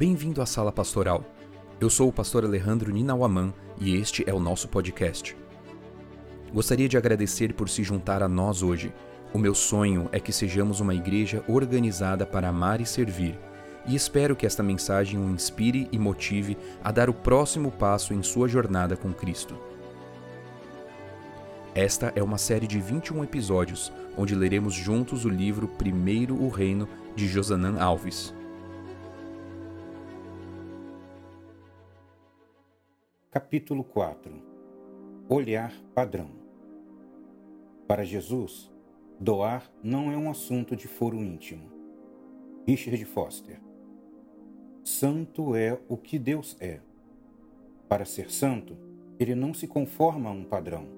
Bem-vindo à Sala Pastoral. Eu sou o pastor Alejandro Ninauaman e este é o nosso podcast. Gostaria de agradecer por se juntar a nós hoje. O meu sonho é que sejamos uma igreja organizada para amar e servir, e espero que esta mensagem o inspire e motive a dar o próximo passo em sua jornada com Cristo. Esta é uma série de 21 episódios, onde leremos juntos o livro Primeiro o Reino de Josanã Alves. Capítulo 4 Olhar padrão Para Jesus, doar não é um assunto de foro íntimo. Richard Foster Santo é o que Deus é. Para ser santo, ele não se conforma a um padrão.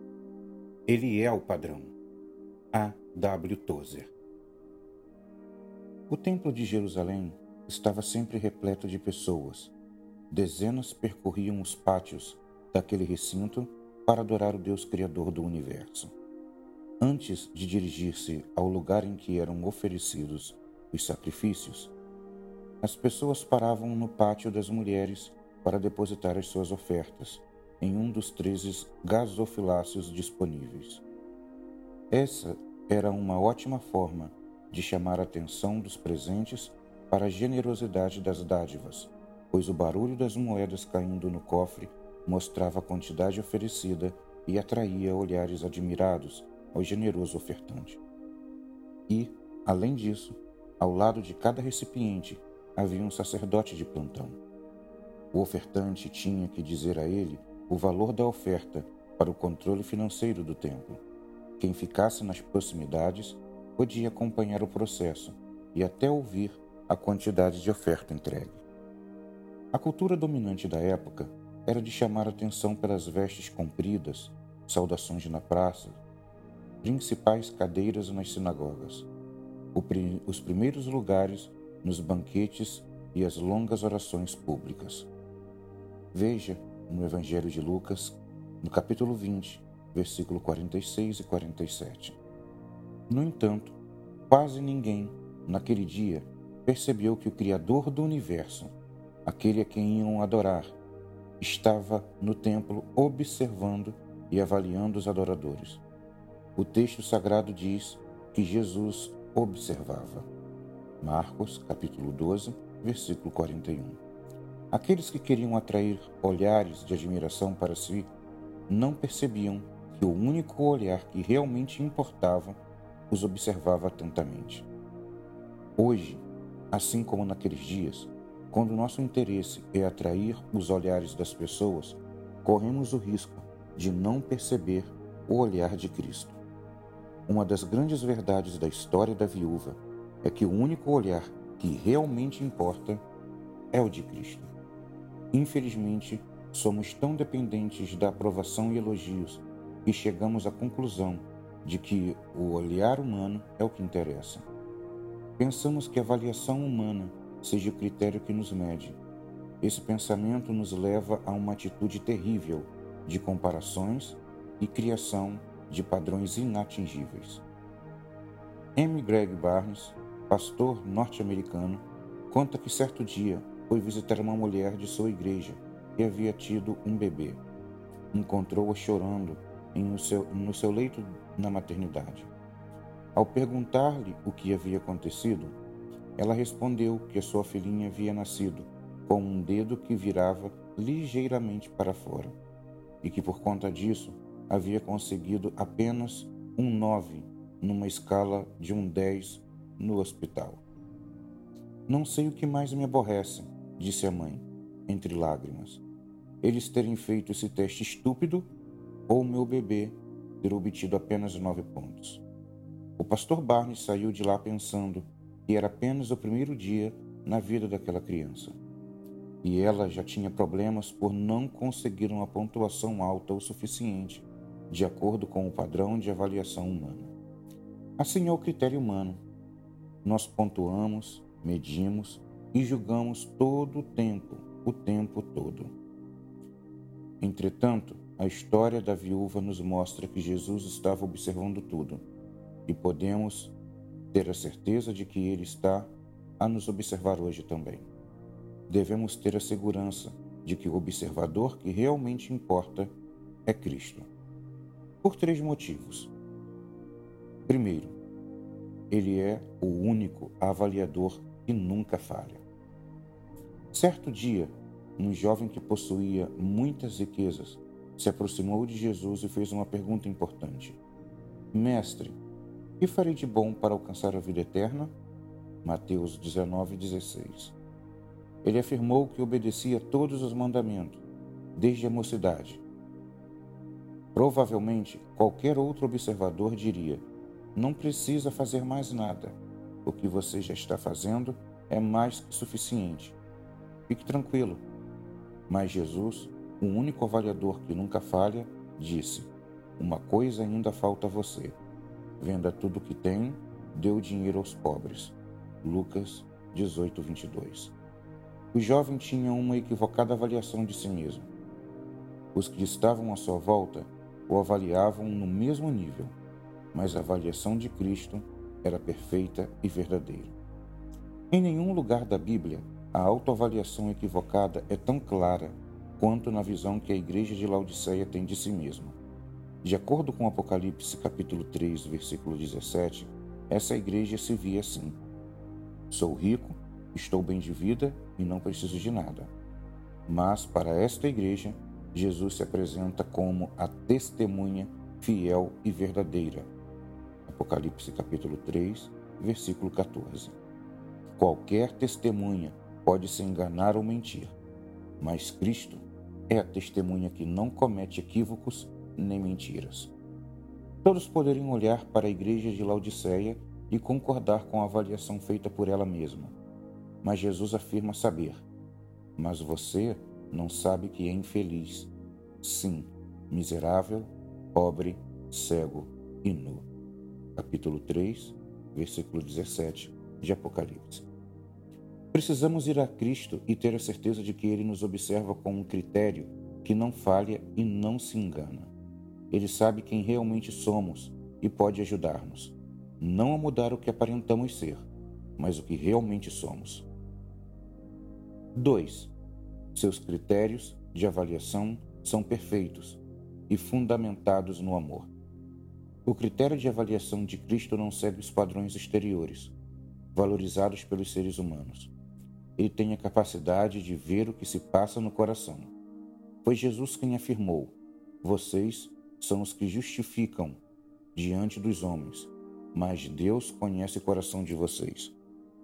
Ele é o padrão. A. W. Tozer O Templo de Jerusalém estava sempre repleto de pessoas dezenas percorriam os pátios daquele recinto para adorar o Deus Criador do universo. Antes de dirigir-se ao lugar em que eram oferecidos os sacrifícios, as pessoas paravam no pátio das mulheres para depositar as suas ofertas em um dos treze gasofiláceos disponíveis. Essa era uma ótima forma de chamar a atenção dos presentes para a generosidade das dádivas pois o barulho das moedas caindo no cofre mostrava a quantidade oferecida e atraía olhares admirados ao generoso ofertante. E, além disso, ao lado de cada recipiente havia um sacerdote de plantão. O ofertante tinha que dizer a ele o valor da oferta para o controle financeiro do templo. Quem ficasse nas proximidades podia acompanhar o processo e até ouvir a quantidade de oferta entregue. A cultura dominante da época era de chamar atenção pelas vestes compridas, saudações na praça, principais cadeiras nas sinagogas, os primeiros lugares nos banquetes e as longas orações públicas. Veja no Evangelho de Lucas, no capítulo 20, versículo 46 e 47. No entanto, quase ninguém, naquele dia, percebeu que o Criador do universo aquele a quem iam adorar, estava no templo observando e avaliando os adoradores. O texto sagrado diz que Jesus observava. Marcos, capítulo 12, versículo 41. Aqueles que queriam atrair olhares de admiração para si não percebiam que o único olhar que realmente importava os observava atentamente. Hoje, assim como naqueles dias, quando nosso interesse é atrair os olhares das pessoas, corremos o risco de não perceber o olhar de Cristo. Uma das grandes verdades da história da viúva é que o único olhar que realmente importa é o de Cristo. Infelizmente, somos tão dependentes da aprovação e elogios que chegamos à conclusão de que o olhar humano é o que interessa. Pensamos que a avaliação humana seja o critério que nos mede. Esse pensamento nos leva a uma atitude terrível de comparações e criação de padrões inatingíveis. M. Greg Barnes, pastor norte-americano, conta que certo dia foi visitar uma mulher de sua igreja que havia tido um bebê. Encontrou-a chorando no seu, no seu leito na maternidade. Ao perguntar-lhe o que havia acontecido, ela respondeu que sua filhinha havia nascido com um dedo que virava ligeiramente para fora e que por conta disso havia conseguido apenas um 9 numa escala de um 10 no hospital. Não sei o que mais me aborrece, disse a mãe, entre lágrimas. Eles terem feito esse teste estúpido ou meu bebê ter obtido apenas nove pontos. O pastor Barnes saiu de lá pensando e era apenas o primeiro dia na vida daquela criança. E ela já tinha problemas por não conseguir uma pontuação alta o suficiente, de acordo com o padrão de avaliação humana. Assim é o critério humano. Nós pontuamos, medimos e julgamos todo o tempo, o tempo todo. Entretanto, a história da viúva nos mostra que Jesus estava observando tudo e podemos ter a certeza de que Ele está a nos observar hoje também. devemos ter a segurança de que o observador que realmente importa é Cristo. Por três motivos. Primeiro, ele é o único avaliador que nunca falha. Certo dia, um jovem que possuía muitas riquezas se aproximou de Jesus e fez uma pergunta importante: Mestre, que farei de bom para alcançar a vida eterna? Mateus 19, 16. Ele afirmou que obedecia todos os mandamentos, desde a mocidade. Provavelmente, qualquer outro observador diria: não precisa fazer mais nada. O que você já está fazendo é mais que suficiente. Fique tranquilo. Mas Jesus, o único avaliador que nunca falha, disse: Uma coisa ainda falta a você. Venda tudo o que tem, dê o dinheiro aos pobres. Lucas 18, 22. O jovem tinha uma equivocada avaliação de si mesmo. Os que estavam à sua volta o avaliavam no mesmo nível mas a avaliação de Cristo era perfeita e verdadeira. Em nenhum lugar da Bíblia a autoavaliação equivocada é tão clara quanto na visão que a igreja de Laodiceia tem de si mesma. De acordo com Apocalipse capítulo 3, versículo 17, essa igreja se via assim: Sou rico, estou bem de vida e não preciso de nada. Mas para esta igreja, Jesus se apresenta como a testemunha fiel e verdadeira, Apocalipse capítulo 3, versículo 14. Qualquer testemunha pode se enganar ou mentir, mas Cristo é a testemunha que não comete equívocos nem mentiras. Todos poderiam olhar para a igreja de Laodiceia e concordar com a avaliação feita por ela mesma. Mas Jesus afirma saber: Mas você não sabe que é infeliz. Sim, miserável, pobre, cego e nu capítulo 3, versículo 17 de Apocalipse. Precisamos ir a Cristo e ter a certeza de que Ele nos observa com um critério que não falha e não se engana. Ele sabe quem realmente somos e pode ajudar-nos, não a mudar o que aparentamos ser, mas o que realmente somos. 2. Seus critérios de avaliação são perfeitos e fundamentados no amor. O critério de avaliação de Cristo não segue os padrões exteriores, valorizados pelos seres humanos. Ele tem a capacidade de ver o que se passa no coração. Foi Jesus quem afirmou: Vocês são os que justificam diante dos homens, mas Deus conhece o coração de vocês,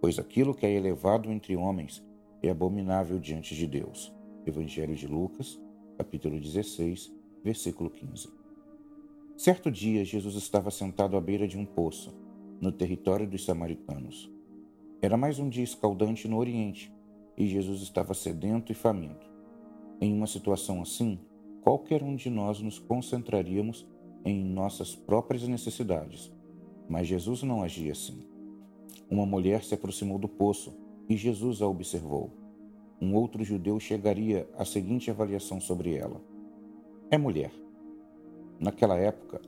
pois aquilo que é elevado entre homens é abominável diante de Deus. Evangelho de Lucas, capítulo 16, versículo 15. Certo dia, Jesus estava sentado à beira de um poço, no território dos samaritanos. Era mais um dia escaldante no Oriente, e Jesus estava sedento e faminto. Em uma situação assim, qualquer um de nós nos concentraríamos em nossas próprias necessidades. Mas Jesus não agia assim. Uma mulher se aproximou do poço e Jesus a observou. Um outro judeu chegaria à seguinte avaliação sobre ela: É mulher. Naquela época,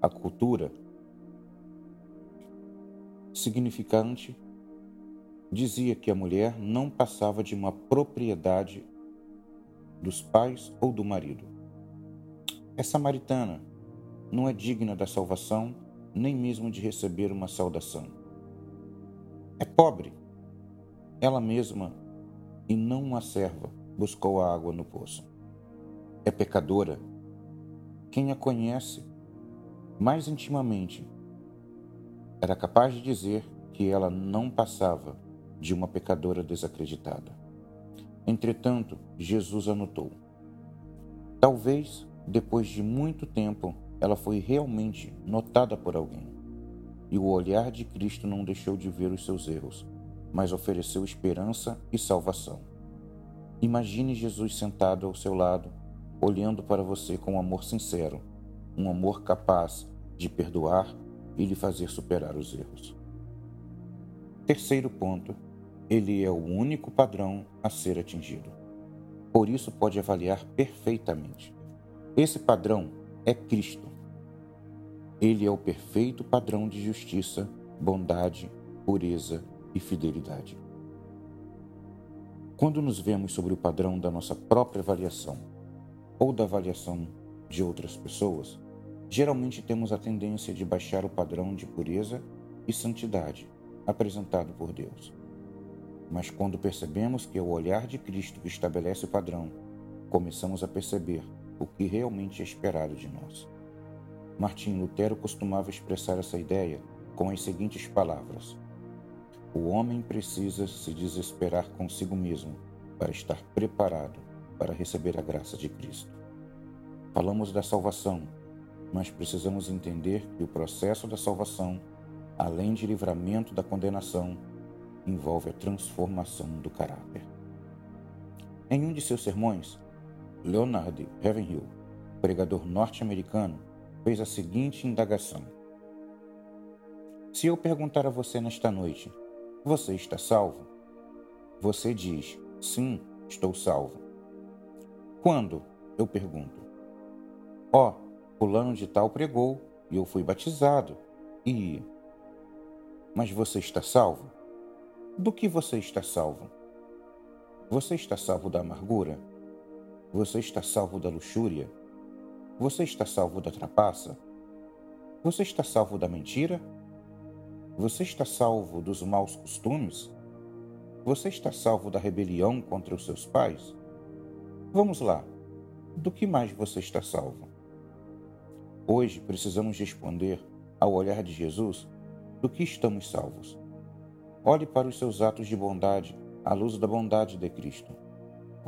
a cultura significante dizia que a mulher não passava de uma propriedade dos pais ou do marido. É samaritana, não é digna da salvação, nem mesmo de receber uma saudação. É pobre, ela mesma, e não uma serva, buscou a água no poço. É pecadora, quem a conhece mais intimamente era capaz de dizer que ela não passava de uma pecadora desacreditada. Entretanto, Jesus anotou. Talvez, depois de muito tempo, ela foi realmente notada por alguém. E o olhar de Cristo não deixou de ver os seus erros, mas ofereceu esperança e salvação. Imagine Jesus sentado ao seu lado, olhando para você com amor sincero, um amor capaz de perdoar e lhe fazer superar os erros. Terceiro ponto, ele é o único padrão a ser atingido. Por isso pode avaliar perfeitamente. Esse padrão é Cristo. Ele é o perfeito padrão de justiça, bondade, pureza e fidelidade. Quando nos vemos sobre o padrão da nossa própria avaliação ou da avaliação de outras pessoas, geralmente temos a tendência de baixar o padrão de pureza e santidade apresentado por Deus. Mas quando percebemos que é o olhar de Cristo que estabelece o padrão, começamos a perceber o que realmente é esperado de nós. Martim Lutero costumava expressar essa ideia com as seguintes palavras: O homem precisa se desesperar consigo mesmo para estar preparado para receber a graça de Cristo. Falamos da salvação, mas precisamos entender que o processo da salvação, além de livramento da condenação, envolve a transformação do caráter. Em um de seus sermões, Leonard Ravenhill, pregador norte-americano, fez a seguinte indagação: Se eu perguntar a você nesta noite, você está salvo? Você diz: Sim, estou salvo. Quando? Eu pergunto. Ó, oh, fulano de tal pregou e eu fui batizado. E. Mas você está salvo? Do que você está salvo? Você está salvo da amargura? Você está salvo da luxúria? Você está salvo da trapaça? Você está salvo da mentira? Você está salvo dos maus costumes? Você está salvo da rebelião contra os seus pais? Vamos lá. Do que mais você está salvo? Hoje precisamos responder ao olhar de Jesus do que estamos salvos. Olhe para os seus atos de bondade à luz da bondade de Cristo.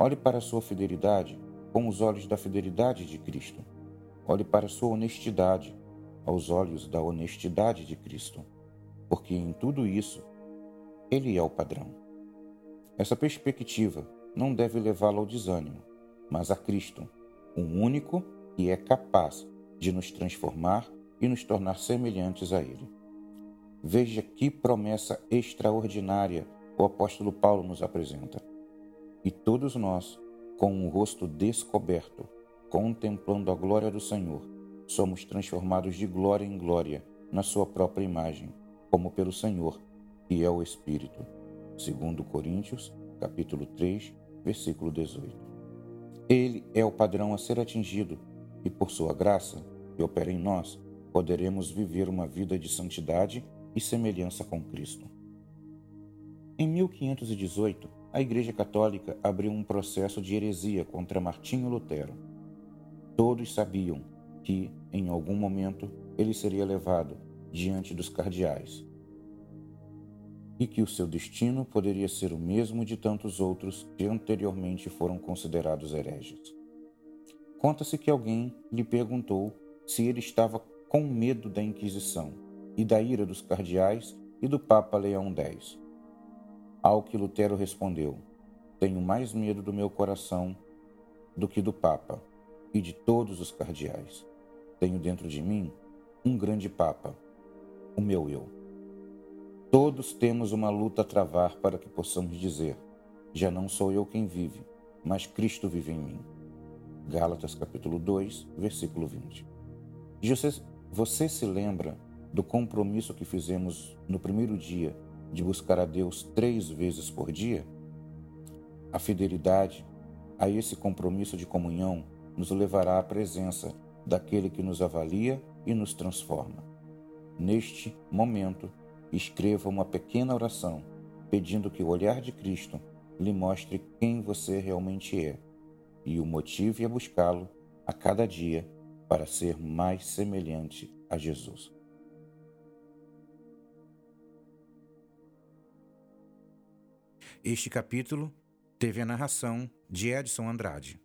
Olhe para a sua fidelidade com os olhos da fidelidade de Cristo. Olhe para a sua honestidade aos olhos da honestidade de Cristo, porque em tudo isso ele é o padrão. Essa perspectiva não deve levá-lo ao desânimo, mas a Cristo, o único que é capaz de nos transformar e nos tornar semelhantes a Ele. Veja que promessa extraordinária o apóstolo Paulo nos apresenta. E todos nós, com o rosto descoberto, contemplando a glória do Senhor, somos transformados de glória em glória na sua própria imagem, como pelo Senhor, que é o Espírito. Segundo Coríntios, capítulo 3, versículo 18. Ele é o padrão a ser atingido e por sua graça, que opera em nós, poderemos viver uma vida de santidade e semelhança com Cristo. Em 1518, a Igreja Católica abriu um processo de heresia contra Martinho Lutero. Todos sabiam que, em algum momento, ele seria levado diante dos cardeais e que o seu destino poderia ser o mesmo de tantos outros que anteriormente foram considerados hereges. Conta-se que alguém lhe perguntou se ele estava com medo da Inquisição e da ira dos cardeais e do Papa Leão X. Ao que Lutero respondeu: Tenho mais medo do meu coração do que do Papa e de todos os cardeais. Tenho dentro de mim um grande Papa, o meu eu. Todos temos uma luta a travar para que possamos dizer: Já não sou eu quem vive, mas Cristo vive em mim. Gálatas capítulo 2, versículo 20. Você, você se lembra do compromisso que fizemos no primeiro dia de buscar a Deus três vezes por dia? A fidelidade a esse compromisso de comunhão nos levará à presença daquele que nos avalia e nos transforma. Neste momento, escreva uma pequena oração pedindo que o olhar de Cristo lhe mostre quem você realmente é e o motive a buscá-lo a cada dia para ser mais semelhante a Jesus. Este capítulo teve a narração de Edson Andrade.